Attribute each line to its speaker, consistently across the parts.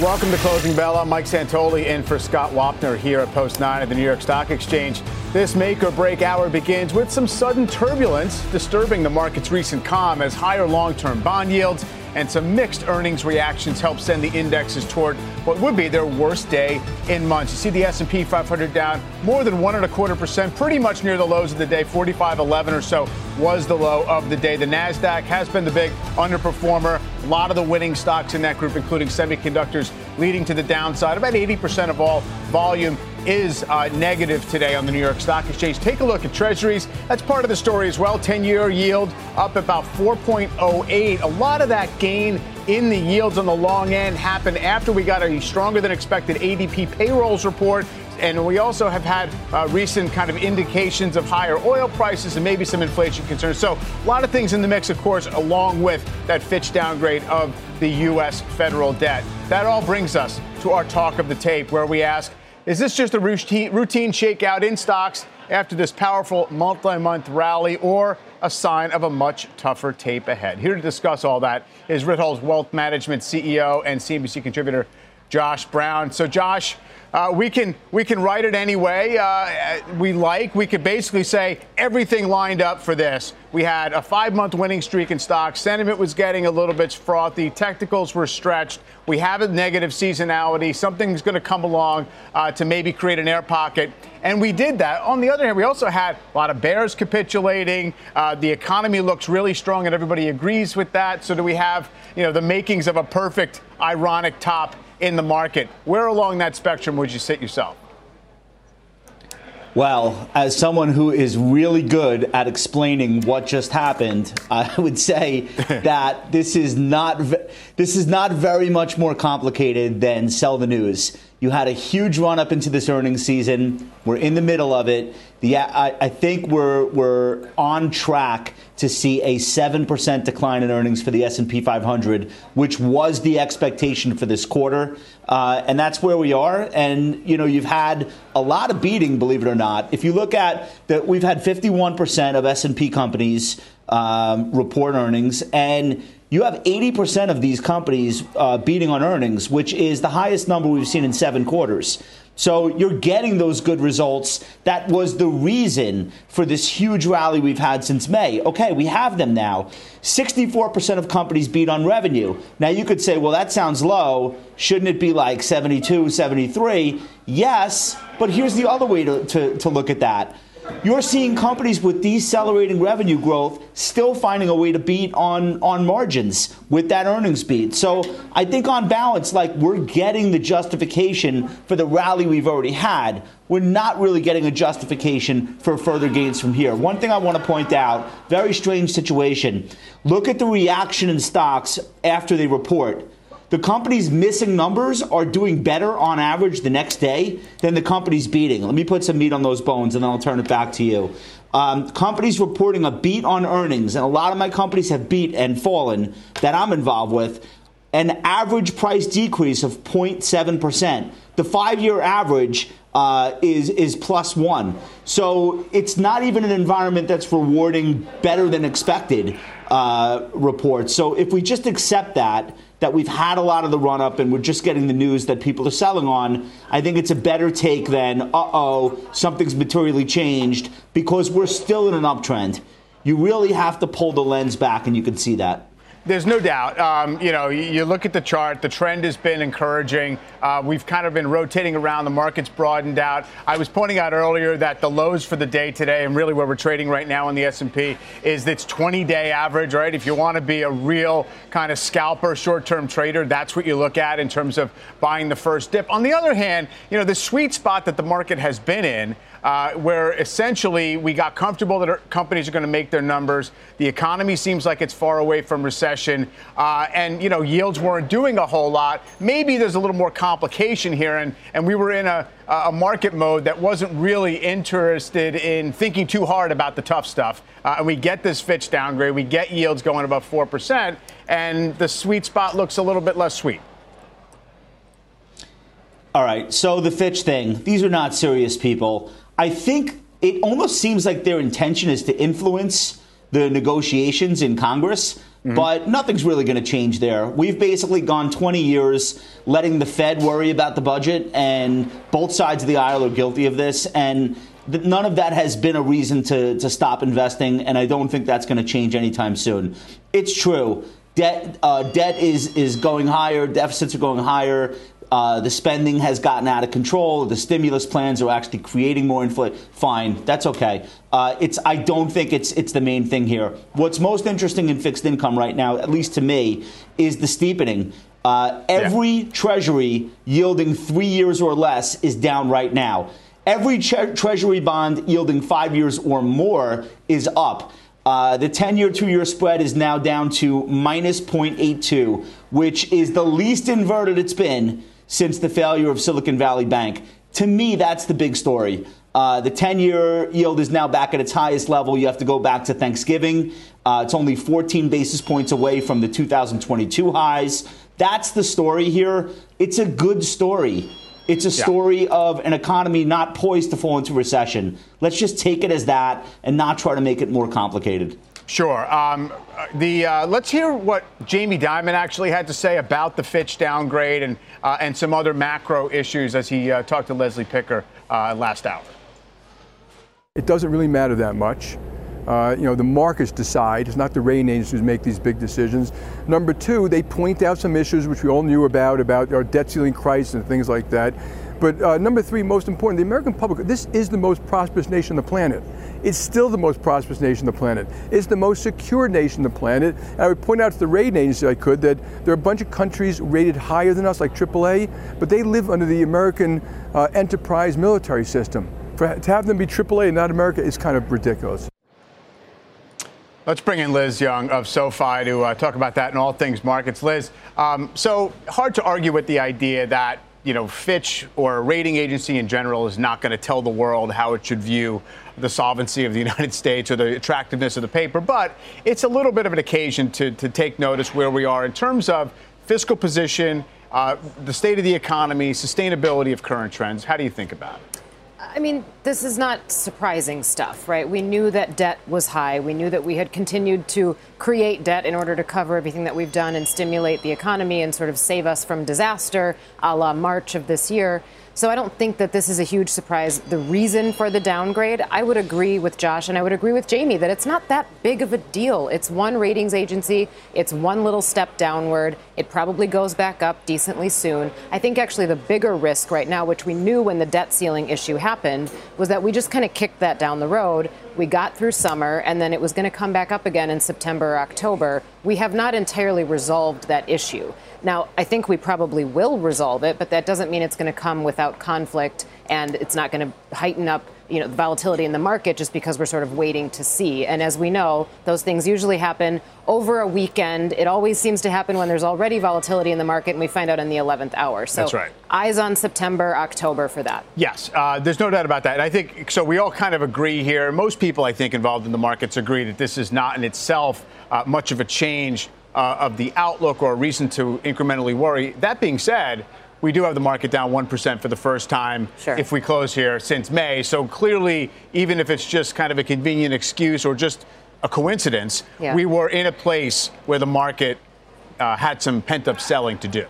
Speaker 1: Welcome to Closing Bell. I'm Mike Santoli in for Scott Wapner here at Post 9 at the New York Stock Exchange. This make or break hour begins with some sudden turbulence disturbing the market's recent calm as higher long term bond yields and some mixed earnings reactions help send the indexes toward what would be their worst day in months. You see the S&P 500 down more than one and a quarter percent, pretty much near the lows of the day. 45.11 or so was the low of the day. The Nasdaq has been the big underperformer. A lot of the winning stocks in that group, including semiconductors, leading to the downside. About 80% of all volume is uh, negative today on the New York Stock Exchange. Take a look at Treasuries. That's part of the story as well. 10 year yield up about 4.08. A lot of that gain in the yields on the long end happened after we got a stronger than expected ADP payrolls report. And we also have had uh, recent kind of indications of higher oil prices and maybe some inflation concerns. So, a lot of things in the mix, of course, along with that Fitch downgrade of the U.S. federal debt. That all brings us to our talk of the tape, where we ask is this just a routine, shakeout in stocks after this powerful multi month rally or a sign of a much tougher tape ahead? Here to discuss all that is Ritholtz Wealth Management CEO and CNBC contributor Josh Brown. So, Josh, uh, we can we can write it any way uh, we like. We could basically say everything lined up for this. We had a five-month winning streak in stocks. Sentiment was getting a little bit frothy. Technicals were stretched. We have a negative seasonality. Something's going to come along uh, to maybe create an air pocket, and we did that. On the other hand, we also had a lot of bears capitulating. Uh, the economy looks really strong, and everybody agrees with that. So, do we have you know the makings of a perfect ironic top? In the market. Where along that spectrum would you sit yourself?
Speaker 2: Well, as someone who is really good at explaining what just happened, I would say that this is not this is not very much more complicated than sell the news. You had a huge run up into this earnings season. We're in the middle of it. The, I, I think we're, we're on track to see a 7% decline in earnings for the S&P 500, which was the expectation for this quarter. Uh, and that's where we are. And, you know, you've had a lot of beating, believe it or not. If you look at that, we've had 51% of S&P companies um, report earnings. And you have 80% of these companies uh, beating on earnings, which is the highest number we've seen in seven quarters. So you're getting those good results. That was the reason for this huge rally we've had since May. Okay, we have them now. 64% of companies beat on revenue. Now you could say, well, that sounds low. Shouldn't it be like 72, 73? Yes, but here's the other way to, to, to look at that you're seeing companies with decelerating revenue growth still finding a way to beat on, on margins with that earnings beat. So I think on balance, like we're getting the justification for the rally we've already had. We're not really getting a justification for further gains from here. One thing I want to point out, very strange situation. Look at the reaction in stocks after they report the companies missing numbers are doing better on average the next day than the companies beating. Let me put some meat on those bones and then I'll turn it back to you. Um, companies reporting a beat on earnings, and a lot of my companies have beat and fallen that I'm involved with, an average price decrease of 0.7%. The five year average uh, is, is plus one. So it's not even an environment that's rewarding better than expected uh, reports. So if we just accept that, that we've had a lot of the run up and we're just getting the news that people are selling on, I think it's a better take than, uh oh, something's materially changed because we're still in an uptrend. You really have to pull the lens back, and you can see that.
Speaker 1: There's no doubt. Um, you know, you, look at the chart. The trend has been encouraging. Uh, we've kind of been rotating around. The market's broadened out. I was pointing out earlier that the lows for the day today, and really where we're trading right now in the S&P, is its 20-day average. Right? If you want to be a real kind of scalper, short-term trader, that's what you look at in terms of buying the first dip. On the other hand, you know, the sweet spot that the market has been in uh, where essentially we got comfortable that our companies are going to make their numbers. The economy seems like it's far away from recession, uh, and you know yields weren't doing a whole lot. Maybe there's a little more complication here, and and we were in a a market mode that wasn't really interested in thinking too hard about the tough stuff. Uh, and we get this Fitch downgrade, we get yields going above four percent, and the sweet spot looks a little bit less sweet.
Speaker 2: All right, so the Fitch thing, these are not serious people. I think it almost seems like their intention is to influence the negotiations in Congress, mm-hmm. but nothing's really going to change there. We've basically gone 20 years letting the Fed worry about the budget, and both sides of the aisle are guilty of this. And none of that has been a reason to, to stop investing, and I don't think that's going to change anytime soon. It's true. Debt, uh, debt is, is going higher, deficits are going higher. Uh, the spending has gotten out of control. The stimulus plans are actually creating more inflation. Fine, that's okay. Uh, it's I don't think it's it's the main thing here. What's most interesting in fixed income right now, at least to me, is the steepening. Uh, every yeah. treasury yielding three years or less is down right now. Every tre- treasury bond yielding five years or more is up. Uh, the 10 year, two year spread is now down to minus 0.82, which is the least inverted it's been since the failure of Silicon Valley Bank. To me, that's the big story. Uh, the 10 year yield is now back at its highest level. You have to go back to Thanksgiving. Uh, it's only 14 basis points away from the 2022 highs. That's the story here. It's a good story. It's a story yeah. of an economy not poised to fall into recession. Let's just take it as that and not try to make it more complicated.
Speaker 1: Sure. Um, the uh, let's hear what Jamie Dimon actually had to say about the Fitch downgrade and uh, and some other macro issues as he uh, talked to Leslie Picker uh, last hour.
Speaker 3: It doesn't really matter that much. Uh, you know, the markets decide. It's not the rating agencies who make these big decisions. Number two, they point out some issues which we all knew about, about our debt ceiling crisis and things like that. But uh, number three, most important, the American public, this is the most prosperous nation on the planet. It's still the most prosperous nation on the planet. It's the most secure nation on the planet. And I would point out to the rating agency, I could, that there are a bunch of countries rated higher than us, like AAA, but they live under the American uh, enterprise military system. For, to have them be AAA and not America is kind of ridiculous.
Speaker 1: Let's bring in Liz Young of SoFi to uh, talk about that and all things markets. Liz, um, so hard to argue with the idea that you know, Fitch or a rating agency in general is not going to tell the world how it should view the solvency of the United States or the attractiveness of the paper, but it's a little bit of an occasion to, to take notice where we are in terms of fiscal position, uh, the state of the economy, sustainability of current trends. How do you think about it?
Speaker 4: I mean, this is not surprising stuff, right? We knew that debt was high. We knew that we had continued to create debt in order to cover everything that we've done and stimulate the economy and sort of save us from disaster a la March of this year. So I don't think that this is a huge surprise. The reason for the downgrade, I would agree with Josh and I would agree with Jamie that it's not that big of a deal. It's one ratings agency, it's one little step downward. It probably goes back up decently soon. I think actually the bigger risk right now, which we knew when the debt ceiling issue happened, was that we just kind of kicked that down the road. We got through summer and then it was going to come back up again in September or October. We have not entirely resolved that issue. Now, I think we probably will resolve it, but that doesn't mean it's going to come without conflict and it's not going to heighten up you know the volatility in the market just because we're sort of waiting to see. And as we know those things usually happen over a weekend. It always seems to happen when there's already volatility in the market and we find out in the 11th hour.
Speaker 1: So that's right.
Speaker 4: eyes on september october for that.
Speaker 1: Yes uh, there's no doubt about that. And i think so we all kind of agree here. Most people i think involved in the markets agree that this is not in itself uh, much of a change uh, of the outlook or a reason to incrementally worry. That being said, we do have the market down 1% for the first time
Speaker 4: sure.
Speaker 1: if we close here since May. So clearly, even if it's just kind of a convenient excuse or just a coincidence, yeah. we were in a place where the market uh, had some pent up selling to do.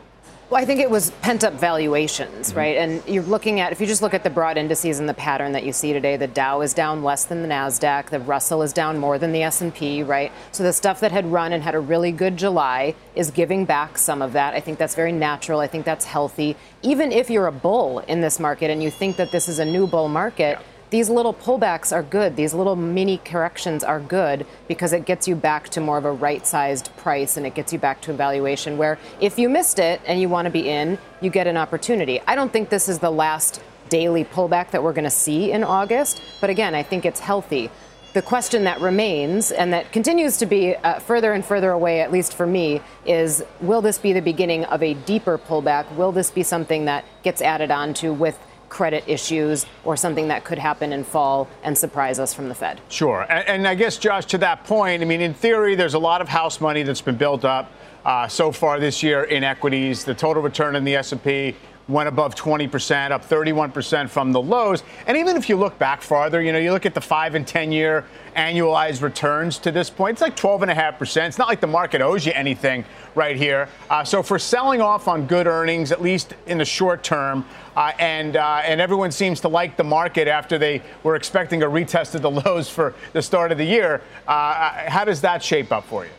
Speaker 4: Well, I think it was pent up valuations, mm-hmm. right? And you're looking at, if you just look at the broad indices and the pattern that you see today, the Dow is down less than the Nasdaq, the Russell is down more than the S&P, right? So the stuff that had run and had a really good July is giving back some of that. I think that's very natural. I think that's healthy. Even if you're a bull in this market and you think that this is a new bull market. Yeah these little pullbacks are good. These little mini corrections are good because it gets you back to more of a right sized price and it gets you back to a valuation where if you missed it and you want to be in, you get an opportunity. I don't think this is the last daily pullback that we're going to see in August. But again, I think it's healthy. The question that remains and that continues to be uh, further and further away, at least for me, is will this be the beginning of a deeper pullback? Will this be something that gets added on to with credit issues or something that could happen in fall and surprise us from the Fed?
Speaker 1: Sure. And, and I guess, Josh, to that point, I mean, in theory, there's a lot of house money that's been built up uh, so far this year in equities. The total return in the S&P went above 20%, up 31% from the lows. And even if you look back farther, you know, you look at the five and 10 year annualized returns to this point, it's like 12.5%. It's not like the market owes you anything right here. Uh, so for selling off on good earnings, at least in the short term, uh, and uh, and everyone seems to like the market after they were expecting a retest of the lows for the start of the year. Uh, uh, how does that shape up for you?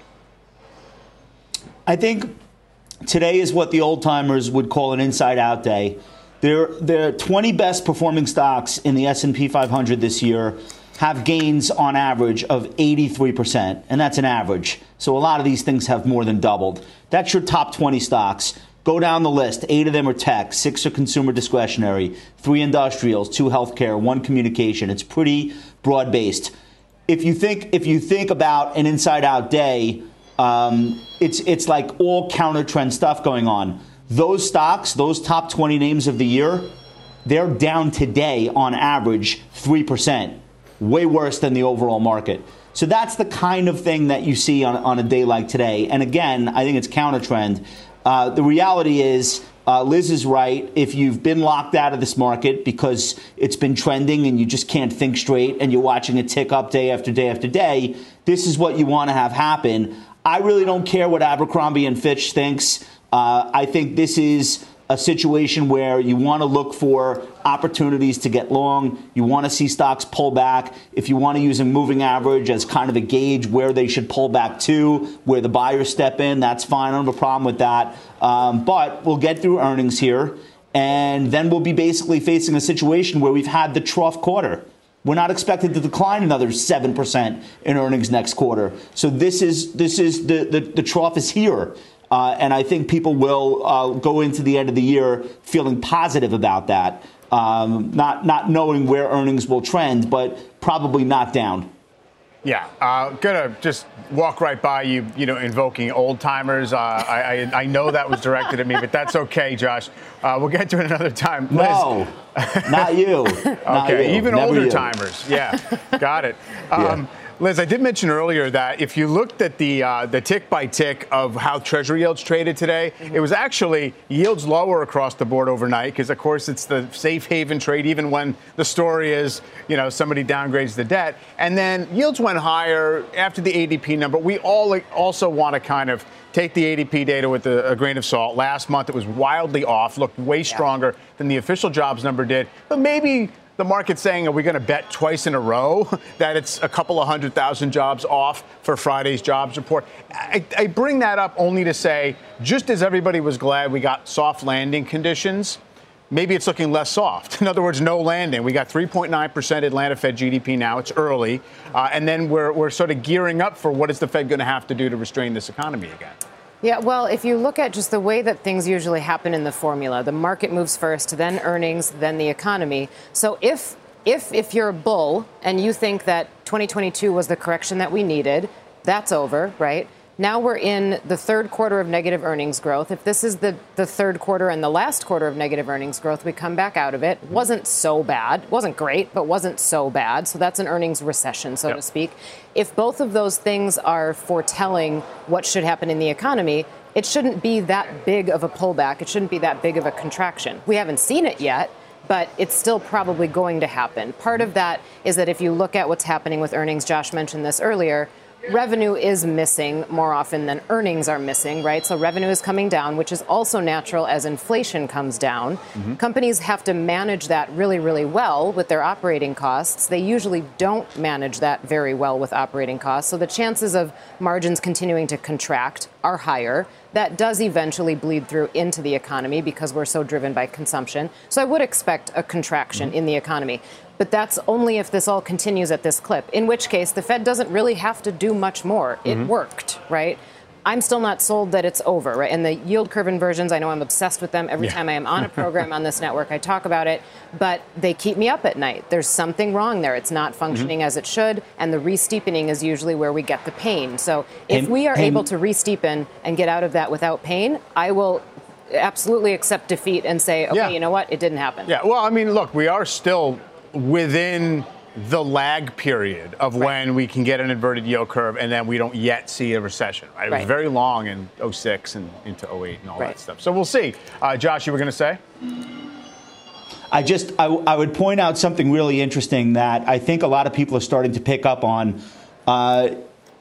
Speaker 2: I think today is what the old timers would call an inside out day. Their, the 20 best performing stocks in the S&P 500 this year have gains on average of 83%, and that's an average. So a lot of these things have more than doubled. That's your top 20 stocks. Go down the list. Eight of them are tech, six are consumer discretionary, three industrials, two healthcare, one communication. It's pretty broad based. If you think if you think about an inside out day, um, it's it's like all counter trend stuff going on. Those stocks, those top 20 names of the year, they're down today on average 3%, way worse than the overall market. So that's the kind of thing that you see on, on a day like today. And again, I think it's counter trend. Uh, the reality is, uh, Liz is right. If you've been locked out of this market because it's been trending and you just can't think straight and you're watching it tick up day after day after day, this is what you want to have happen. I really don't care what Abercrombie and Fitch thinks. Uh, I think this is a situation where you want to look for opportunities to get long. You want to see stocks pull back. If you want to use a moving average as kind of a gauge where they should pull back to, where the buyers step in, that's fine. I don't have a problem with that. Um, but we'll get through earnings here, and then we'll be basically facing a situation where we've had the trough quarter. We're not expected to decline another 7% in earnings next quarter. So this is this is the, the, the trough is here. Uh, and I think people will uh, go into the end of the year feeling positive about that, um, not not knowing where earnings will trend, but probably not down.
Speaker 1: Yeah, uh, gonna just walk right by you, you know, invoking old timers. Uh, I, I, I, know that was directed at me, but that's okay, Josh. Uh, we'll get to it another time.
Speaker 2: Liz. No, not you.
Speaker 1: Not okay, you. even Never older you. timers. Yeah, got it. Um, yeah. Liz, I did mention earlier that if you looked at the uh, the tick by tick of how Treasury yields traded today, mm-hmm. it was actually yields lower across the board overnight because, of course, it's the safe haven trade. Even when the story is, you know, somebody downgrades the debt, and then yields went higher after the ADP number. We all also want to kind of take the ADP data with a, a, grain of salt. Last month it was wildly off, looked way stronger yeah. than the official jobs number did. But maybe the market's saying, are we going to bet twice in a row that it's a couple of hundred thousand jobs off for Friday's jobs report? I, I, bring that up only to say, just as everybody was glad we got soft landing conditions, maybe it's looking less soft. In other words, no landing. We got 3.9% Atlanta Fed GDP now. It's early. Uh, and then we're, we're sort of gearing up for what is the Fed going to have to do to restrain this economy again.
Speaker 4: Yeah, well, if you look at just the way that things usually happen in the formula, the market moves first, then earnings, then the economy. So if if if you're a bull and you think that 2022 was the correction that we needed, that's over, right? Now we're in the third quarter of negative earnings growth. If this is the, the third quarter and the last quarter of negative earnings growth, we come back out of it. Wasn't so bad. Wasn't great, but wasn't so bad. So that's an earnings recession, so yep. to speak. If both of those things are foretelling what should happen in the economy, it shouldn't be that big of a pullback. It shouldn't be that big of a contraction. We haven't seen it yet but it's still probably going to happen. Part of that is that if you look at what's happening with earnings, Josh mentioned this earlier, revenue is missing more often than earnings are missing, right? So revenue is coming down, which is also natural as inflation comes down. Mm-hmm. Companies have to manage that really, really well with their operating costs. They usually don't manage that very well with operating costs. So the chances of margins continuing to contract are higher. That does eventually bleed through into the economy because we're so driven by consumption. So I would expect a contraction mm-hmm. in the economy. But that's only if this all continues at this clip, in which case the Fed doesn't really have to do much more. It mm-hmm. worked, right? I'm still not sold that it's over, right? And the yield curve inversions, I know I'm obsessed with them. Every
Speaker 1: Yeah.
Speaker 4: time I am on a program on this network, I talk about it, but they keep me up at night. There's something wrong there. It's not mm-hmm. functioning as it should, and the re-steepening is usually where we get the pain. So if
Speaker 2: And-
Speaker 4: we are
Speaker 2: and-
Speaker 4: able to re-steepen and get out of that without pain, I will absolutely accept defeat and say, okay,
Speaker 1: Yeah.
Speaker 4: you know what? It didn't happen.
Speaker 1: Yeah, well, I mean, look, we are still within the lag period of when we can get an inverted yield curve and then we don't yet see a recession, right? It was very long in 06 and into 08 and all
Speaker 4: Right.
Speaker 1: that stuff. So we'll see. Uh, Josh, you were going to say?
Speaker 2: I just I, I would point out something really interesting that I think a lot of people are starting to pick up on. Uh,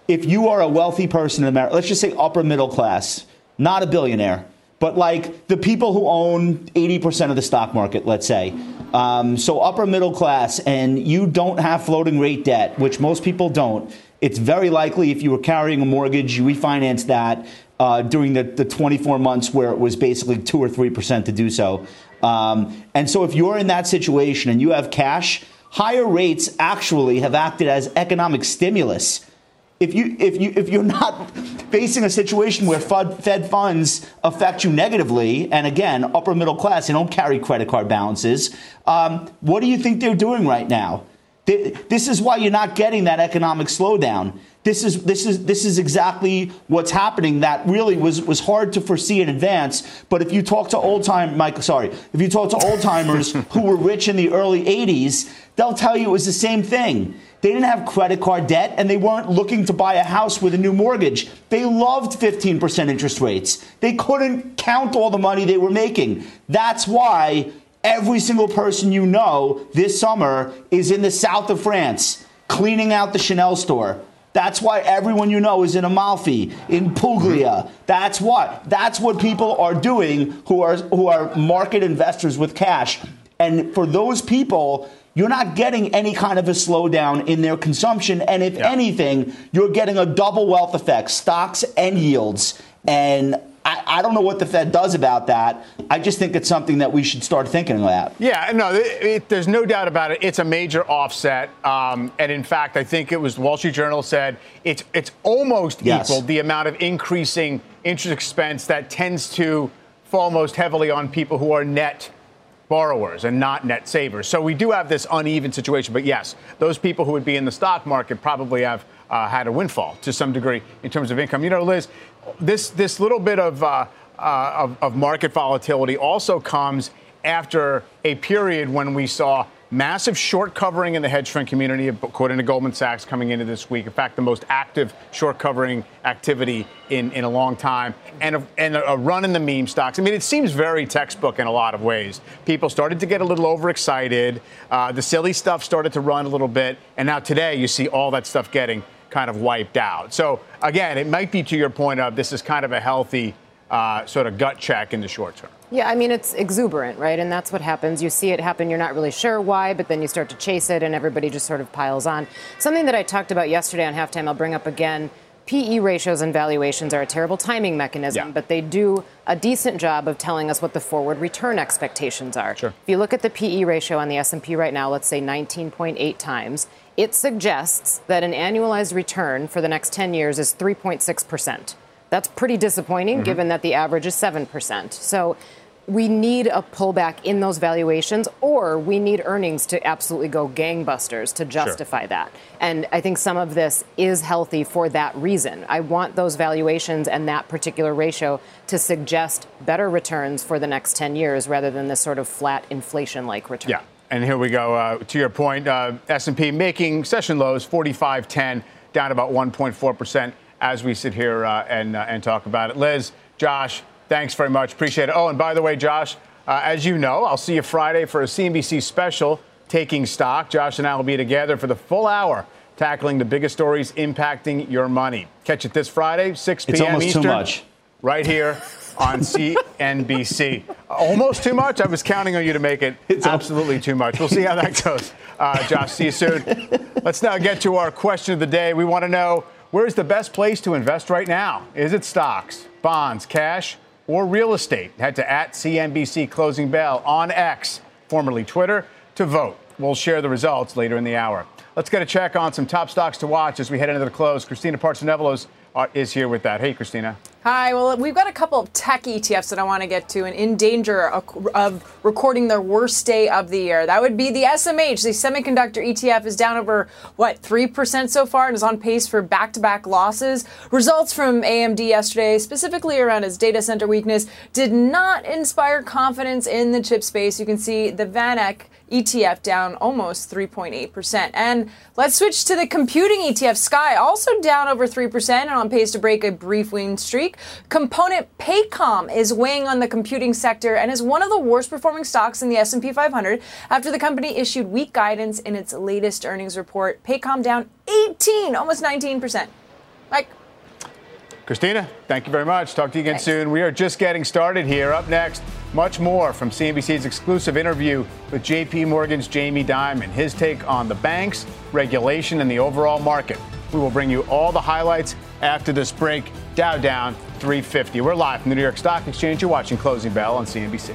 Speaker 2: if you are a wealthy person in America, let's just say upper middle class, not a billionaire, but like the people who own 80% of the stock market, let's say. Um, so upper middle class, and you don't have floating rate debt, which most people don't. It's very likely if you were carrying a mortgage, you refinance that uh, during the, the 24 months where it was basically 2 or 3% to do so. Um, and so if you're in that situation and you have cash, higher rates actually have acted as economic stimulus. If you if you if you're not facing a situation where Fed, Fed funds affect you negatively, and again, upper middle class, they don't carry credit card balances. Um, what do you think they're doing right now? This is why you're not getting that economic slowdown. This is this is this is exactly what's happening. That really was was hard to foresee in advance. But if you talk to old time Mike, sorry, if you talk to old timers who were rich in the early '80s, they'll tell you it was the same thing. They didn't have credit card debt and they weren't looking to buy a house with a new mortgage. They loved 15% interest rates. They couldn't count all the money they were making. That's why every single person you know this summer is in the south of France cleaning out the Chanel store. That's why everyone you know is in Amalfi, in Puglia. That's what. That's what people are doing who are who are market investors with cash. And for those people, you're not getting any kind of a slowdown in their consumption. And if
Speaker 1: Yeah.
Speaker 2: anything, you're getting a double wealth effect, stocks and yields. And I, I don't know what the Fed does about that. I just think it's something that we should start thinking about.
Speaker 1: Yeah, no, it, it, there's no doubt about it. It's a major offset, um, and in fact, I think it was the Wall Street Journal said it's it's almost
Speaker 2: Yes.
Speaker 1: equal the amount of increasing interest expense that tends to fall most heavily on people who are net borrowers and not net savers. So we do have this uneven situation. But yes, those people who would be in the stock market probably have uh, had a windfall to some degree in terms of income. You know, Liz, this this little bit of uh, uh, of, of market volatility also comes after a period when we saw massive short covering in the hedge fund community, according to Goldman Sachs, coming into this week. In fact, the most active short covering activity in, in a long time, and a, and a run in the meme stocks. I mean, it seems very textbook in a lot of ways. People started to get a little overexcited. Uh, the silly stuff started to run a little bit, and now today you see all that stuff getting kind of wiped out. So again, it might be to your point of this is kind of a healthy uh, sort of gut check in the short term.
Speaker 4: Yeah, I mean, it's exuberant, right? And that's what happens. You see it happen, you're not really sure why, but then you start to chase it, and everybody just sort of piles on. Something that I talked about yesterday on halftime, I'll bring up again. PE ratios and valuations are a terrible timing mechanism,
Speaker 1: Yeah.
Speaker 4: but they do a decent job of telling us what the forward return expectations are.
Speaker 1: Sure.
Speaker 4: If you look at the PE ratio on the S&P right now, let's say 19.8 times, it suggests that an annualized return for the next 10 years is 3.6%. That's pretty disappointing given that the average is 7%. So we need a pullback in those valuations or we need earnings to absolutely go gangbusters to justify that. And I think some of this is healthy for that reason. I want those valuations and that particular ratio to suggest better returns for the next 10 years rather than this sort of flat inflation like return.
Speaker 1: Yeah, and here we go. Uh, to your point, uh, S&P making session lows 45.10, down about 1.4 percent as we sit here uh, and uh, and talk about it. Liz, Josh, thanks very much. Appreciate it. Oh, and by the way, Josh, uh, as you know, I'll see you Friday for a CNBC special, Taking Stock. Josh and I will be together for the full hour. Tackling the biggest stories impacting your money. Catch it this Friday, 6 p.m.
Speaker 2: It's almost
Speaker 1: Eastern
Speaker 2: too much.
Speaker 1: right here on CNBC. Almost too much. I was counting on you to make it
Speaker 2: It's
Speaker 1: absolutely too much. We'll see how that goes. Uh, Josh, see you soon. Let's now get to our question of the day. We want to know where's the best place to invest right now? Is it stocks, bonds, cash, or real estate? Head to at CNBC Closing Bell on X, formerly Twitter, to vote. We'll share the results later in the hour. Let's get a check on some top stocks to watch as we head into the close. Christina Partsinevelos, uh, is here with that. Hey, Christina.
Speaker 5: Hi. Well, we've got a couple of tech ETFs that I want to get to and in danger of recording their worst day of the year. That would be the SMH. The semiconductor ETF is down over, what, 3% so far and is on pace for back to back losses. Results from AMD yesterday, specifically around its data center weakness, did not inspire confidence in the chip space. You can see the VanEck ETF down almost 3.8%. And let's switch to the computing ETF Sky, also down over 3% and on pace to break a brief win streak. Component Paycom is weighing on the computing sector and is one of the worst performing stocks in the S&P 500 after the company issued weak guidance in its latest earnings report. Paycom down 18, almost 19%. Mike
Speaker 1: Christina, thank you very much. Talk to you again Thanks. soon. We are just getting started here. Up next, much more from CNBC's exclusive interview with JP Morgan's Jamie Dimon. His take on the banks, regulation, and the overall market. We will bring you all the highlights after this break. Dow down 350. We're live from the New York Stock Exchange. You're watching Closing Bell on CNBC.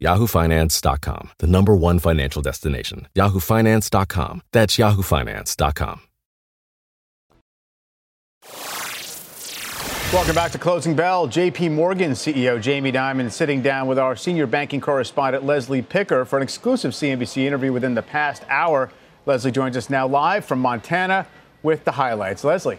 Speaker 6: yahoofinance.com, the number one financial destination. yahoofinance.com. That's yahoofinance.com.
Speaker 1: Welcome back to Closing Bell. JP Morgan CEO Jamie Dimon sitting down with our senior banking correspondent Leslie Picker for an exclusive CNBC interview within the past hour. Leslie joins us now live from Montana with the highlights. Leslie.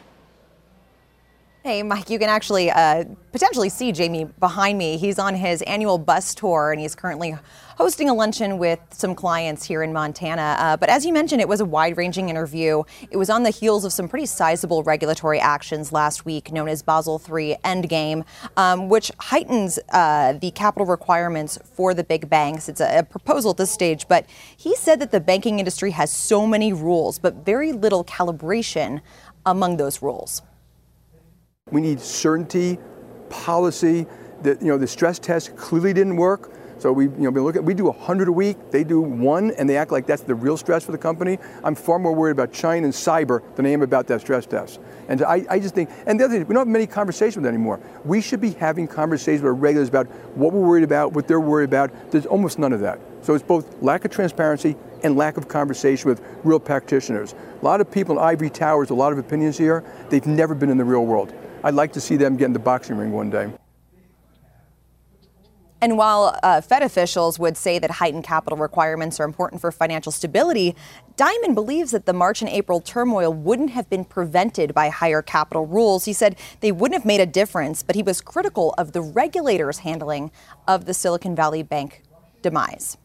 Speaker 7: Hey, Mike, you can actually uh, potentially see Jamie behind me. He's on his annual bus tour and he's currently hosting a luncheon with some clients here in Montana. Uh, but as you mentioned, it was a wide ranging interview. It was on the heels of some pretty sizable regulatory actions last week, known as Basel III Endgame, um, which heightens uh, the capital requirements for the big banks. It's a, a proposal at this stage, but he said that the banking industry has so many rules, but very little calibration among those rules.
Speaker 3: We need certainty, policy. That you know the stress test clearly didn't work. So we, you know, we do 100 a week, they do one, and they act like that's the real stress for the company. I'm far more worried about China and cyber than I am about that stress test. And I, I just think, and the other thing, we don't have many conversations with anymore. We should be having conversations with our regulators about what we're worried about, what they're worried about. There's almost none of that. So it's both lack of transparency and lack of conversation with real practitioners. A lot of people in ivory towers, a lot of opinions here, they've never been in the real world. I'd like to see them get in the boxing ring one day.
Speaker 7: And while uh, Fed officials would say that heightened capital requirements are important for financial stability, Dimon believes that the March and April turmoil wouldn't have been prevented by higher capital rules. He said they wouldn't have made a difference, but he was critical of the regulators' handling of the Silicon Valley Bank demise.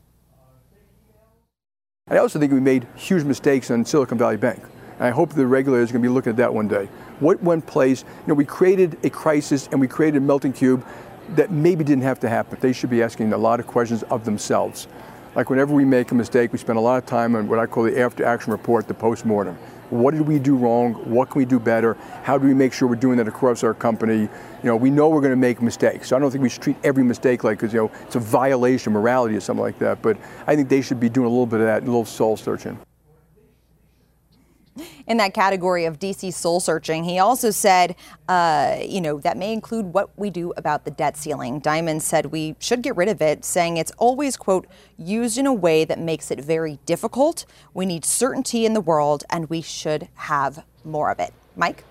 Speaker 3: I also think we made huge mistakes in Silicon Valley Bank. I hope the regulators are going to be looking at that one day. What went place? You know, we created a crisis and we created a melting cube that maybe didn't have to happen. They should be asking a lot of questions of themselves. Like whenever we make a mistake, we spend a lot of time on what I call the after action report, the post mortem. What did we do wrong? What can we do better? How do we make sure we're doing that across our company? You know, we know we're going to make mistakes. So I don't think we should treat every mistake like, you know, it's a violation of morality or something like that. But I think they should be doing a little bit of that, a little soul searching.
Speaker 7: In that category of DC soul searching. He also said, uh, you know, that may include what we do about the debt ceiling. Dimon said we should get rid of it, saying it's always, quote, used in a way that makes it very difficult. We need certainty in the world, and we should have more of it. Mike?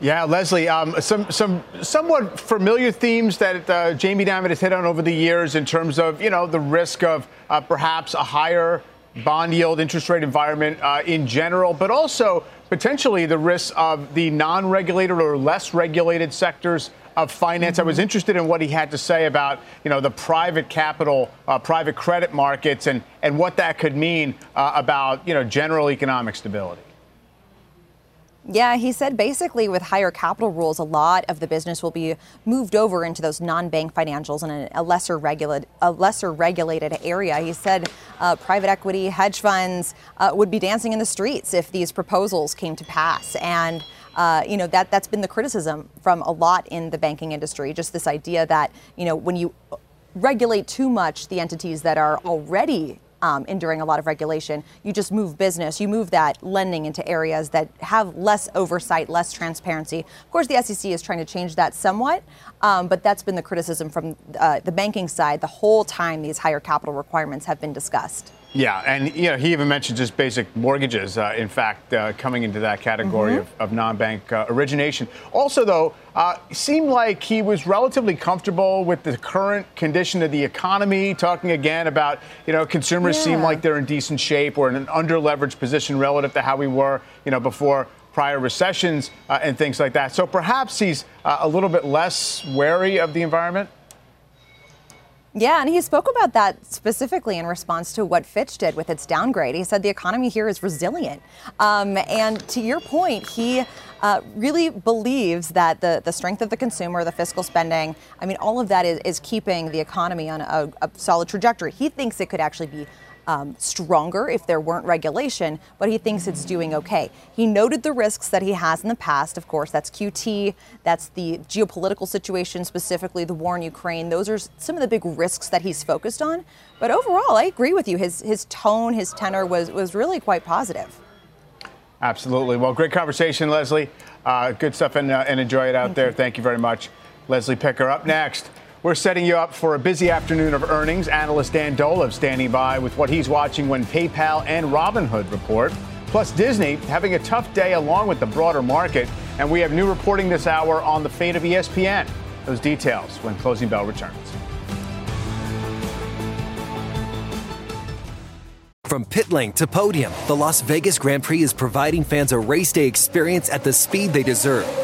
Speaker 1: Yeah, Leslie, um, some some somewhat familiar themes that uh, Jamie Dimon has hit on over the years in terms of you know the risk of uh, perhaps a higher bond yield interest rate environment uh, in general, but also potentially the risks of the non-regulated or less regulated sectors of finance. Mm-hmm. I was mm-hmm. interested in what he had to say about, you know, the private capital, uh, private credit markets, and and what that could mean uh, about, you know, general economic stability.
Speaker 7: Yeah, he said basically with higher capital rules, a lot of the business will be moved over into those non-bank financials in a lesser regulated, a lesser regulated area. He said uh, private equity, hedge funds uh, would be dancing in the streets if these proposals came to pass, and. Uh, you know that that's been the criticism from a lot in the banking industry. Just this idea that you know when you regulate too much the entities that are already um, enduring a lot of regulation. You just move business, you move that lending into areas that have less oversight, less transparency. Of course, the SEC is trying to change that somewhat, um, but that's been the criticism from uh, the banking side the whole time these higher capital requirements have been discussed.
Speaker 1: Yeah, and you know he even mentioned just basic mortgages. Uh, in fact, uh, coming into that category mm-hmm. of, of, non-bank uh, origination. Also, though, uh, seemed like he was relatively comfortable with the current condition of the economy. Talking again about you know consumers yeah. seem like they're in decent shape or in an under-leveraged position relative to how we were you know before prior recessions uh, and things like that. So perhaps he's uh, a little bit less wary of the environment.
Speaker 7: Yeah, and he spoke about that specifically in response to what Fitch did with its downgrade. He said the economy here is resilient. Um, and to your point, he uh, really believes that the, the strength of the consumer, the fiscal spending, I mean, all of that is, is keeping the economy on a, a solid trajectory. He thinks it could actually be um, stronger if there weren't regulation, but he thinks it's doing okay. He noted the risks that he has in the past. Of course, that's QT, that's the geopolitical situation, specifically the war in Ukraine. Those are some of the big risks that he's focused on. But overall, I agree with you. His his tone, his tenor was was really quite positive.
Speaker 1: Absolutely. Well, great conversation, Leslie. Uh, good stuff, and, uh, and enjoy it out Thank there. You. Thank you very much, Leslie Picker. Up next. We're setting you up for a busy afternoon of earnings. Analyst Dan Dolev standing by with what he's watching when PayPal and Robinhood report. Plus, Disney having a tough day along with the broader market. And we have new reporting this hour on the fate of ESPN. Those details when Closing Bell returns.
Speaker 8: From pit lane to podium, the Las Vegas Grand Prix is providing fans a race day experience at the speed they deserve.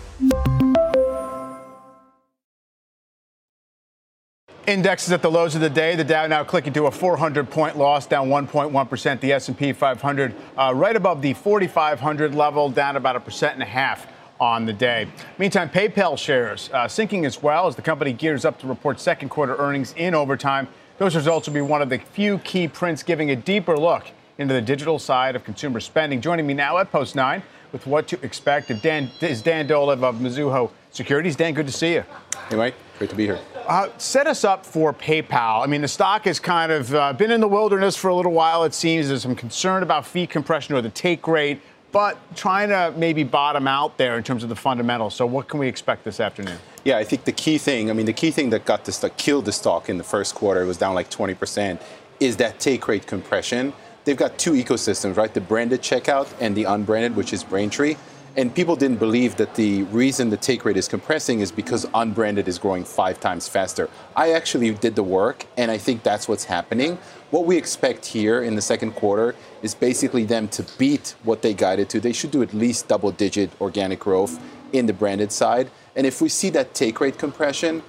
Speaker 1: Indexes at the lows of the day. The Dow now clicking to a 400-point loss, down 1.1%. The S&P 500 uh, right above the 4,500 level, down about a percent and a half on the day. Meantime, PayPal shares uh, sinking as well as the company gears up to report second quarter earnings in overtime. Those results will be one of the few key prints giving a deeper look into the digital side of consumer spending. Joining me now at Post 9 with what to expect Dan, is Dan Dolev of Mizuho Securities. Dan, good to see you.
Speaker 9: Hey, Mike. Great to be here.
Speaker 1: Uh, set us up for PayPal. I mean, the stock has kind of uh, been in the wilderness for a little while, it seems. There's some concern about fee compression or the take rate, but trying to maybe bottom out there in terms of the fundamentals. So, what can we expect this afternoon?
Speaker 9: Yeah, I think the key thing, I mean, the key thing that got this, that killed the stock in the first quarter, it was down like 20%, is that take rate compression. They've got two ecosystems, right? The branded checkout and the unbranded, which is Braintree. And people didn't believe that the reason the take rate is compressing is because unbranded is growing five times faster. I actually did the work, and I think that's what's happening. What we expect here in the second quarter is basically them to beat what they guided to. They should do at least double digit organic growth in the branded side. And if we see that take rate compression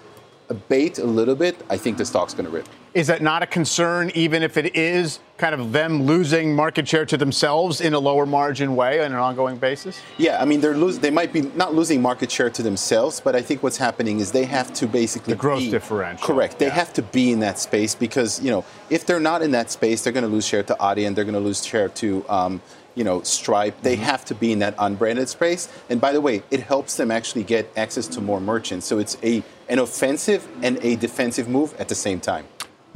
Speaker 9: abate a little bit, I think the stock's going to rip.
Speaker 1: Is that not a concern, even if it is kind of them losing market share to themselves in a lower margin way on an ongoing basis?
Speaker 9: Yeah, I mean they're losing. They might be not losing market share to themselves, but I think what's happening is they have to basically
Speaker 1: the growth
Speaker 9: be,
Speaker 1: differential.
Speaker 9: Correct. They
Speaker 1: yeah.
Speaker 9: have to be in that space because you know if they're not in that space, they're going to lose share to Adyen. They're going to lose share to. Um, you know, Stripe, they
Speaker 1: Mm-hmm.
Speaker 9: have to be in that unbranded space. And by the way, it helps them actually get access to more merchants. So it's a an offensive and a defensive move at the same time.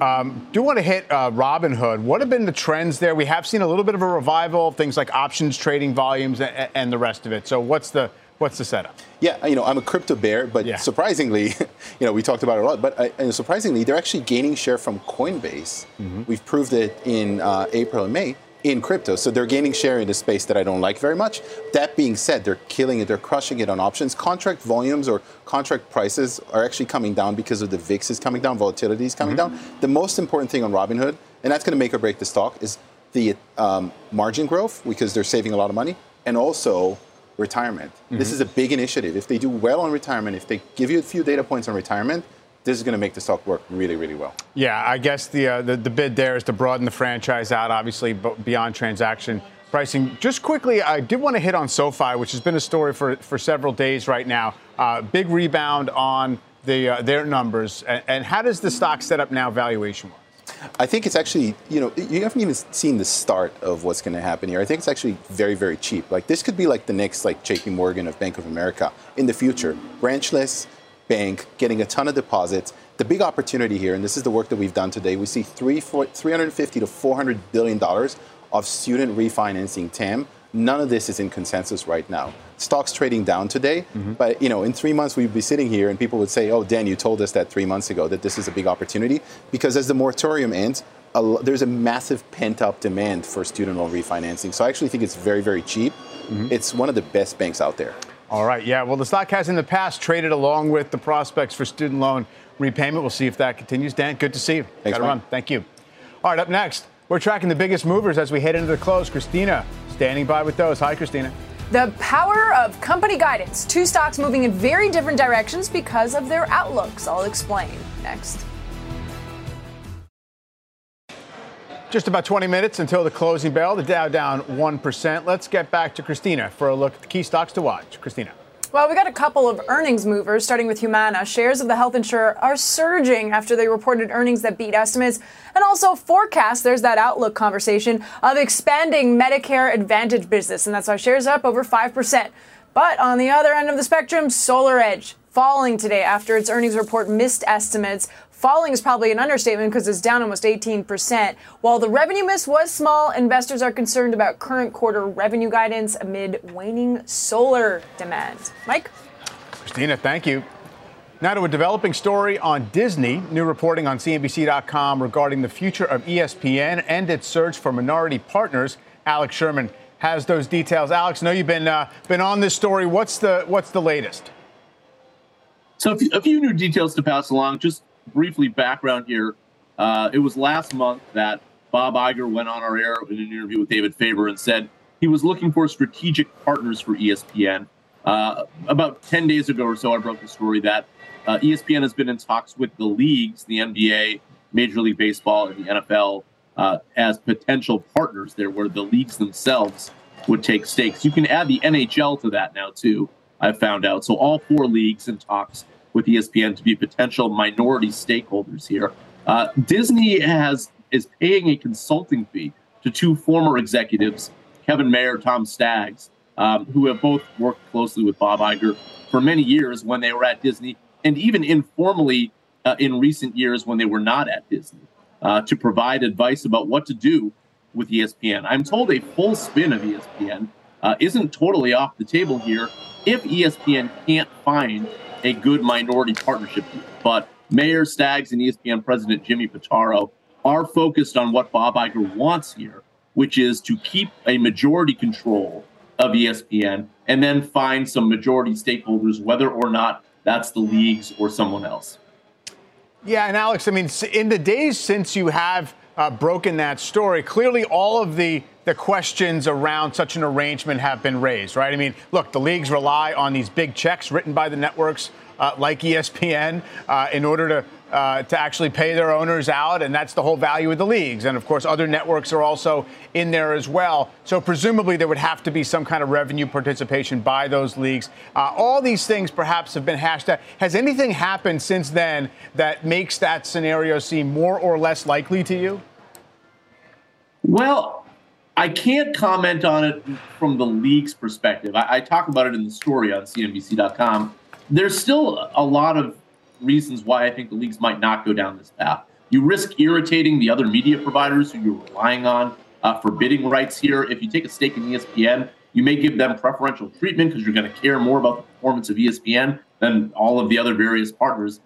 Speaker 1: Um, do want to hit uh, Robinhood. What have been the trends there? We have seen a little bit of a revival of things like options trading volumes and, and the rest of it. So what's the what's the setup?
Speaker 9: Yeah, you know, I'm a crypto bear, but
Speaker 1: Yeah.
Speaker 9: surprisingly, you know, we talked about it a lot, but uh, and surprisingly, they're actually gaining share from Coinbase.
Speaker 1: Mm-hmm.
Speaker 9: We've proved it in uh, April and May in crypto. So they're gaining share in a space that I don't like very much. That being said, they're killing it. They're crushing it on options. Contract volumes or contract prices are actually coming down because of the VIX is coming down, volatility is coming
Speaker 1: Mm-hmm.
Speaker 9: down. The most important thing on Robinhood, and that's going to make or break the stock, is the um, margin growth because they're saving a lot of money, and also retirement. This
Speaker 1: Mhm.
Speaker 9: is a big initiative. If they do well on retirement, if they give you a few data points on retirement, this is going to make the stock work really, really well.
Speaker 1: Yeah, I guess the, uh, the the bid there is to broaden the franchise out, obviously b- beyond transaction pricing. Just quickly, I did want to hit on SoFi, which has been a story for for several days right now. Uh, big rebound on the uh, their numbers, and, and how does the stock set up now, valuation wise?
Speaker 9: I think it's actually, you know, you haven't even seen the start of what's going to happen here. I think it's actually very, very cheap. Like this could be like the next like JP Morgan of Bank of America in the future. Branchless bank, getting a ton of deposits. The big opportunity here, and this is the work that we've done today, we see three, four, 350 to 400 billion dollars of student refinancing TAM. None of this is in consensus right now. Stocks trading down today, mm-hmm. but you know, in three months we'd be sitting here and people would say, "Oh, Dan, you told us that three months ago that this is a big opportunity," because as the moratorium ends, a there's a massive pent-up demand for student loan refinancing. So I actually think it's very, very cheap. Mm-hmm. It's one of the best banks out there.
Speaker 1: All right, yeah. Well, the stock has in the past traded along with the prospects for student loan repayment. We'll see if that continues. Dan, good to see you.
Speaker 9: Thanks,
Speaker 1: Got to run. Thank you. All right, up next, we're tracking the biggest movers as we head into the close. Christina standing by with those. Hi, Christina.
Speaker 5: The power of company guidance. Two stocks moving in very different directions because of their outlooks. I'll explain next.
Speaker 1: Just about 20 minutes until the closing bell. The Dow down 1%. Let's get back to Christina for a look at the key stocks to watch. Christina.
Speaker 5: Well, we got a couple of earnings movers, starting with Humana. Shares of the health insurer are surging after they reported earnings that beat estimates and also forecast, there's that outlook conversation, of expanding Medicare Advantage business. And that's why shares up over 5%. But on the other end of the spectrum, Solar Edge falling today after its earnings report missed estimates. Falling is probably an understatement because it's down almost 18%. While the revenue miss was small, investors are concerned about current quarter revenue guidance amid waning solar demand. Mike?
Speaker 1: Christina, thank you. Now to a developing story on Disney. New reporting on CNBC.com regarding the future of ESPN and its search for minority partners. Alex Sherman has those details. Alex, know you've been uh, been on this story. What's the what's the latest?
Speaker 10: So a few, a few new details to pass along. Just briefly, background here. Uh, it was last month that Bob Iger went on our air in an interview with David Faber and said he was looking for strategic partners for ESPN. Uh, about 10 days ago or so, I broke the story that uh, ESPN has been in talks with the leagues, the NBA, Major League Baseball, and the NFL uh, as potential partners there, where the leagues themselves would take stakes. You can add the NHL to that now, too, I've found out. So all four leagues in talks with ESPN to be potential minority stakeholders here. Uh, Disney has is paying a consulting fee to two former executives, Kevin Mayer, Tom Staggs, um, who have both worked closely with Bob Iger for many years when they were at Disney, and even informally uh, in recent years when they were not at Disney, uh, to provide advice about what to do with ESPN. I'm told a full spin of ESPN uh, isn't totally off the table here if ESPN can't find a good minority partnership. But Mayer Staggs and ESPN President Jimmy Pitaro are focused on what Bob Iger wants here, which is to keep a majority control of ESPN and then find some majority stakeholders, whether or not that's the leagues or someone else.
Speaker 1: Yeah, and Alex, I mean, in the days since you have uh, broken that story, clearly all of the the questions around such an arrangement have been raised, right? I mean, look, the leagues rely on these big checks written by the networks uh, like ESPN uh, in order to uh, to actually pay their owners out, and that's the whole value of the leagues. And of course, other networks are also in there as well. So presumably, there would have to be some kind of revenue participation by those leagues. Uh, all these things perhaps have been hashed out. Has anything happened since then that makes that scenario seem more or less likely to you?
Speaker 10: Well, I can't comment on it from the league's perspective. I, I talk about it in the story on CNBC.com. There's still a lot of reasons why I think the leagues might not go down this path. You risk irritating the other media providers who you're relying on uh, for bidding rights here. If you take a stake in ESPN, you may give them preferential treatment because you're going to care more about the performance of ESPN than all of the other various partners.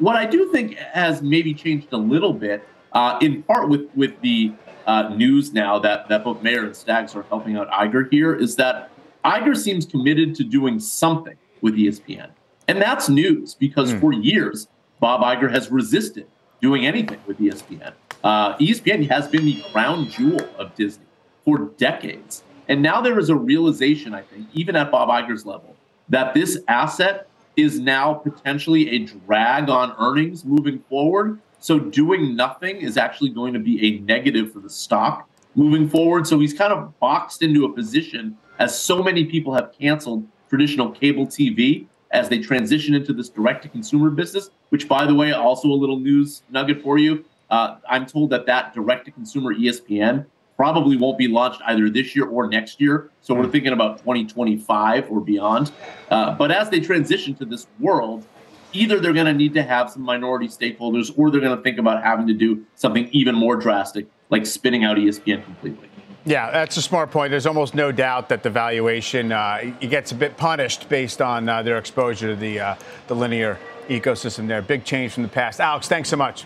Speaker 10: What I do think has maybe changed a little bit, uh, in part with with the uh, news now that that both Mayer and Staggs are helping out Iger here, is that Iger seems committed to doing something with ESPN. And that's news because mm. for years, Bob Iger has resisted doing anything with ESPN. Uh, ESPN has been the crown jewel of Disney for decades. And now there is a realization, I think, even at Bob Iger's level, that this asset is now potentially a drag on earnings moving forward. So doing nothing is actually going to be a negative for the stock moving forward. So he's kind of boxed into a position as so many people have canceled traditional cable TV as they transition into this direct to consumer business, which, by the way, also a little news nugget for you. Uh, I'm told that that direct to consumer ESPN probably won't be launched either this year or next year. So we're thinking about 2025 or beyond. Uh, but as they transition to this world, either they're going to need to have some minority stakeholders or they're going to think about having to do something even more drastic, like spinning out ESPN completely.
Speaker 1: Yeah, that's a smart point. There's almost no doubt that the valuation uh, gets a bit punished based on uh, their exposure to the uh, the linear ecosystem there. Big change from the past. Alex, thanks so much.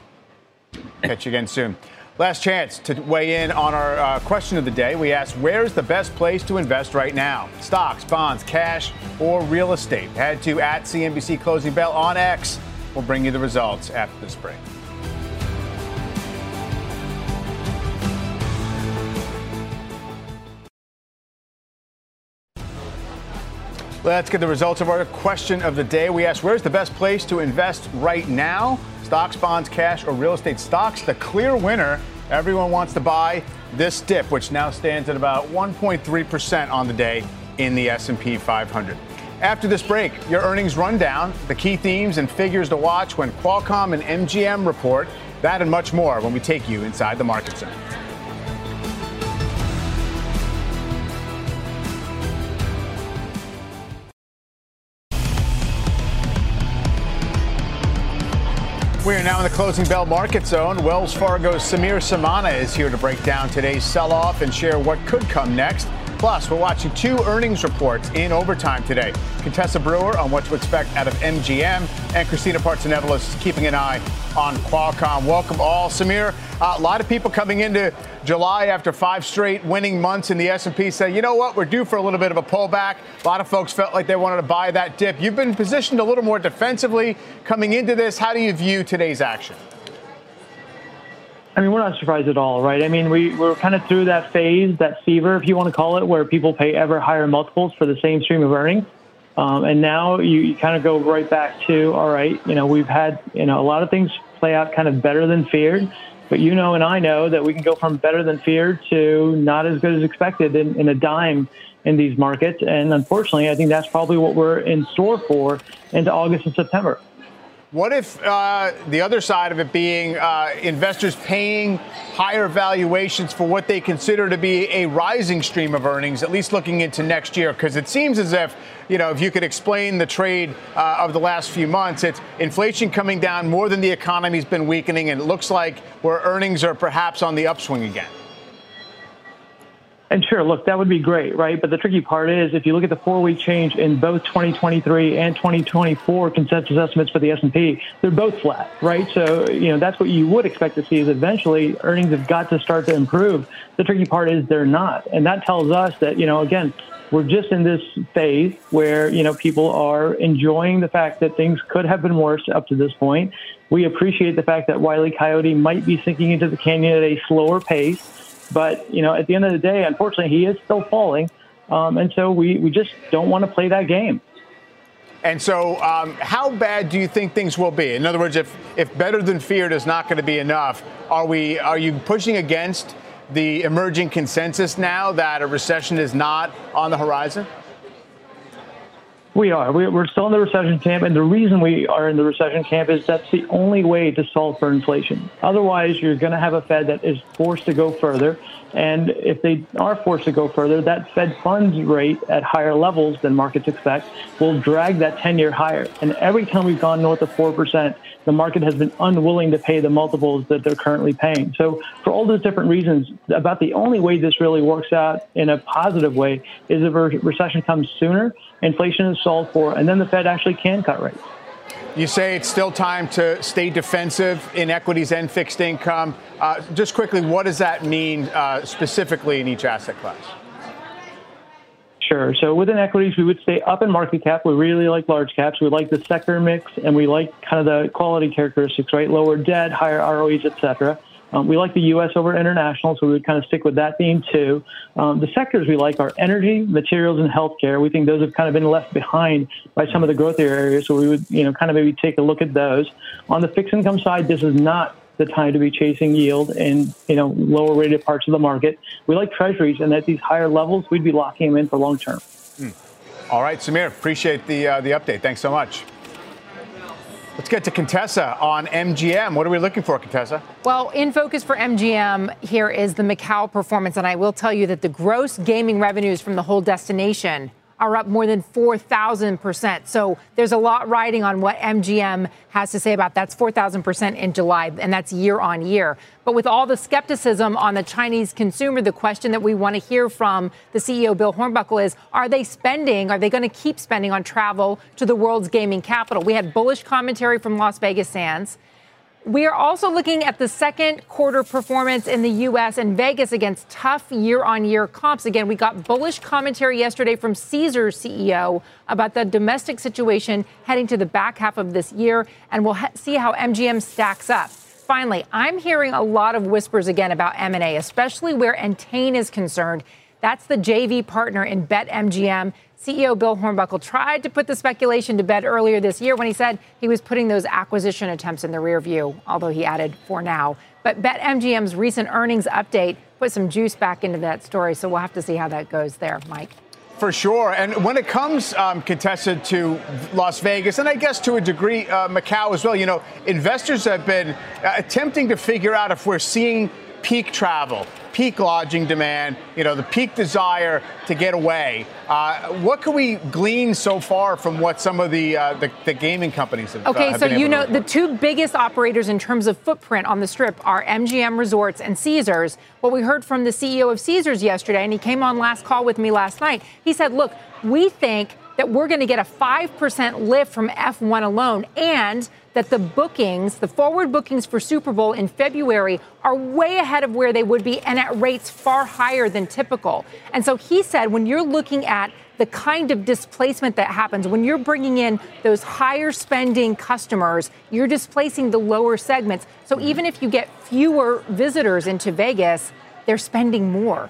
Speaker 1: Catch you again soon. Last chance to weigh in on our uh, question of the day. We asked, where's the best place to invest right now? Stocks, bonds, cash, or real estate? Head to at CNBC Closing Bell on X. We'll bring you the results after this break. Let's get the results of our question of the day. We asked, where's the best place to invest right now? Stocks, bonds, cash, or real estate stocks? The clear winner. Everyone wants to buy this dip, which now stands at about 1.3% on the day in the S&P 500. After this break, your earnings rundown, the key themes and figures to watch when Qualcomm and MGM report, that and much more when we take you inside the market zone. We are now in the closing bell market zone. Wells Fargo's Sameer Samana is here to break down today's sell off and share what could come next. Plus, we're watching two earnings reports in overtime today. Contessa Brewer on what to expect out of MGM, and Christina Partsinevelos keeping an eye on Qualcomm. Welcome all. Sameer, uh, a lot of people coming into July after five straight winning months in the S&P say, you know what, we're due for a little bit of a pullback. A lot of folks felt like they wanted to buy that dip. You've been positioned a little more defensively coming into this. How do you view today's action?
Speaker 11: I mean, we're not surprised at all, right? I mean, we, we're kind of through that phase, that fever, if you want to call it, where people pay ever higher multiples for the same stream of earnings. Um, and now you, you kind of go right back to, all right, you know, we've had, you know, a lot of things play out kind of better than feared. But you know, and I know that we can go from better than feared to not as good as expected in, in a dime in these markets. And unfortunately, I think that's probably what we're in store for into August and September.
Speaker 1: What if uh, the other side of it being uh, investors paying higher valuations for what they consider to be a rising stream of earnings, at least looking into next year? Because it seems as if, you know, if you could explain the trade uh, of the last few months, it's inflation coming down more than the economy's been weakening, and it looks like where earnings are perhaps on the upswing again.
Speaker 11: And sure, look, that would be great, right? But the tricky part is if you look at the four-week change in both 2023 and 2024 consensus estimates for the S&P, they're both flat, right? So, you know, that's what you would expect to see is eventually earnings have got to start to improve. The tricky part is they're not. And that tells us that, you know, again, we're just in this phase where, you know, people are enjoying the fact that things could have been worse up to this point. We appreciate the fact that Wiley Coyote might be sinking into the canyon at a slower pace but, you know, at the end of the day, unfortunately, he is still falling. Um, and so we, we just don't want to play that game.
Speaker 1: And so, um, how bad do you think things will be? In other words, if if better than feared is not going to be enough, are we are you pushing against the emerging consensus now that a recession is not on the horizon?
Speaker 11: We are. We're still in the recession camp, and the reason we are in the recession camp is that's the only way to solve for inflation. Otherwise, you're going to have a Fed that is forced to go further. And if they are forced to go further, that Fed funds rate at higher levels than markets expect will drag that 10 year higher. And every time we've gone north of 4%, the market has been unwilling to pay the multiples that they're currently paying. So, for all those different reasons, about the only way this really works out in a positive way is if a recession comes sooner, inflation is solved for, and then the Fed actually can cut rates.
Speaker 1: You say it's still time to stay defensive in equities and fixed income. Uh, just quickly, what does that mean uh, specifically in each asset class?
Speaker 11: Sure. So within equities, we would stay up in market cap. We really like large caps. We like the sector mix, and we like kind of the quality characteristics, right? Lower debt, higher ROEs, et cetera. Um, we like the U.S. over international, so we would kind of stick with that theme too. Um, the sectors we like are energy, materials, and healthcare. We think those have kind of been left behind by some of the growth areas, so we would, you know, kind of maybe take a look at those. On the fixed income side, this is not the time to be chasing yield in you know lower rated parts of the market. We like treasuries, and at these higher levels, we'd be locking them in for long term.
Speaker 1: Mm. All right, Sameer, appreciate the uh, the update. Thanks so much. Let's get to Contessa on MGM. What are we looking for, Contessa?
Speaker 12: Well, in focus for MGM here is the Macau performance, and I will tell you that the gross gaming revenues from the whole destination are up more than 4,000%. So there's a lot riding on what MGM has to say about that's 4,000% in July, and that's year on year. But with all the skepticism on the Chinese consumer, the question that we want to hear from the CEO, Bill Hornbuckle, is are they spending, are they going to keep spending on travel to the world's gaming capital? We had bullish commentary from Las Vegas Sands. We are also looking at the second quarter performance in the U.S. and Vegas against tough year on year comps. Again, we got bullish commentary yesterday from Caesars CEO about the domestic situation heading to the back half of this year, and we'll ha- see how MGM stacks up. Finally, I'm hearing a lot of whispers again about M&A, especially where Entain is concerned. That's the JV partner in BetMGM. CEO Bill Hornbuckle tried to put the speculation to bed earlier this year when he said he was putting those acquisition attempts in the rear view, although he added for now. But BetMGM's recent earnings update put some juice back into that story, so we'll have to see how that goes there, Mike.
Speaker 1: For sure. And when it comes um, contested to Las Vegas, and I guess to a degree uh, Macau as well, you know, investors have been uh, attempting to figure out if we're seeing peak travel, peak lodging demand, you know, the peak desire to get away. Uh, what can we glean so far from what some of the uh, the, the, gaming companies have?
Speaker 12: Uh, okay,
Speaker 1: have
Speaker 12: so you know the two biggest operators in terms of footprint on the strip are MGM Resorts and Caesars. What we heard from the CEO of Caesars yesterday, and he came on last call with me last night. He said, "Look, we think." That we're going to get a 5% lift from F1 alone, and that the bookings, the forward bookings for Super Bowl in February, are way ahead of where they would be and at rates far higher than typical. And so he said, when you're looking at the kind of displacement that happens when you're bringing in those higher spending customers, you're displacing the lower segments. So mm-hmm. even if you get fewer visitors into Vegas, they're spending more.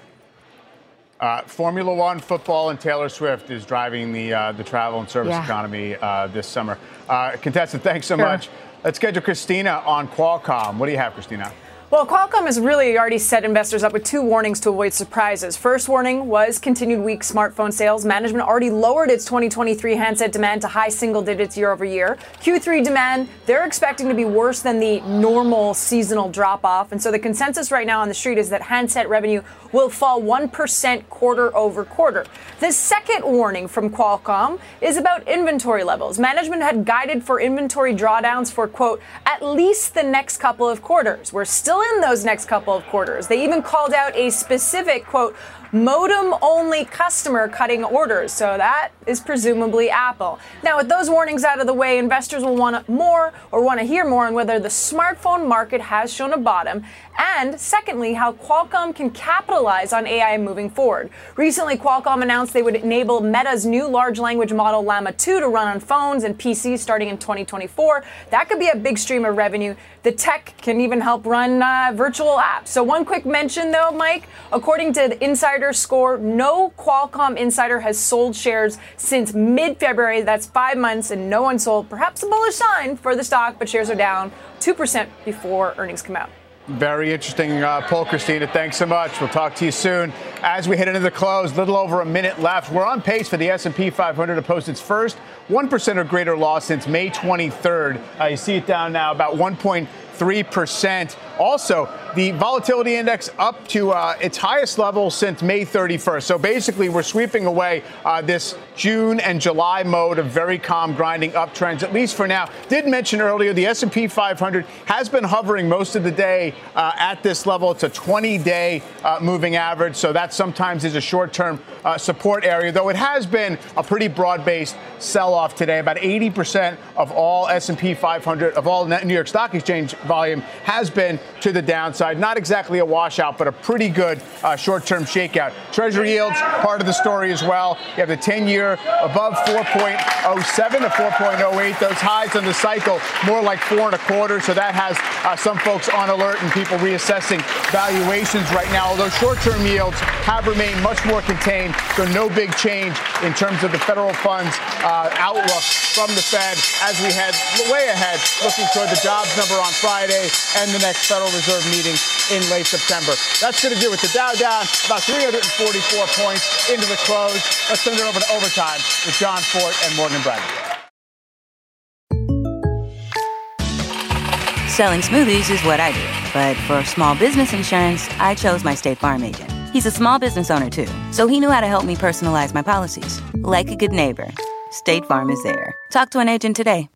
Speaker 1: Uh, Formula One, football, and Taylor Swift is driving the uh, the travel and service yeah. economy uh, this summer. Uh, Contessa, thanks so sure. much. Let's get to Christina on Qualcomm. What do you have, Christina?
Speaker 5: Well, Qualcomm has really already set investors up with two warnings to avoid surprises. First warning was continued weak smartphone sales. Management already lowered its 2023 handset demand to high single digits year over year. Q3 demand, they're expecting to be worse than the normal seasonal drop off. And so the consensus right now on the street is that handset revenue will fall 1% quarter over quarter. The second warning from Qualcomm is about inventory levels. Management had guided for inventory drawdowns for, quote, at least the next couple of quarters. We're still in those next couple of quarters. They even called out a specific, quote, modem only customer cutting orders. So that is presumably Apple. Now, with those warnings out of the way, investors will want more or want to hear more on whether the smartphone market has shown a bottom. And secondly, how Qualcomm can capitalize on AI moving forward. Recently, Qualcomm announced they would enable Meta's new large language model Llama 2 to run on phones and PCs starting in 2024. That could be a big stream of revenue. The tech can even help run uh, virtual apps. So, one quick mention though, Mike, according to the Insider score. No Qualcomm insider has sold shares since mid February. That's five months, and no one sold. Perhaps a bullish sign for the stock, but shares are down 2% before earnings come out.
Speaker 1: Very interesting uh, poll, Christina. Thanks so much. We'll talk to you soon. As we head into the close, little over a minute left. We're on pace for the S&P 500 to post its first 1% or greater loss since May 23rd. Uh, you see it down now about 1.3%. Also, the volatility index up to uh, its highest level since May 31st. So basically, we're sweeping away uh, this June and July mode of very calm grinding uptrends, at least for now. Did mention earlier the S&P 500 has been hovering most of the day uh, at this level. It's a 20-day uh, moving average, so that sometimes is a short-term uh, support area. Though it has been a pretty broad-based sell-off today. About 80% of all S&P 500 of all New York Stock Exchange volume has been to the downside. Not exactly a washout, but a pretty good uh, short-term shakeout. Treasury yields part of the story as well. You have the 10-year above 4.07 to 4.08. Those highs on the cycle more like four and a quarter. So that has uh, some folks on alert and people reassessing valuations right now. Although short-term yields have remained much more contained, so no big change in terms of the federal funds uh, outlook from the Fed as we head way ahead, looking toward the jobs number on Friday and the next Federal Reserve meeting in late September. That's going to do it. The Dow down about 344 points into the close. Let's send it over to overtime with Jon Fortt and Morgan Brennan.
Speaker 13: Selling smoothies is what I do, but for small business insurance, I chose my State Farm agent. He's a small business owner too, so he knew how to help me personalize my policies. Like a good neighbor, State Farm is there. Talk to an agent today.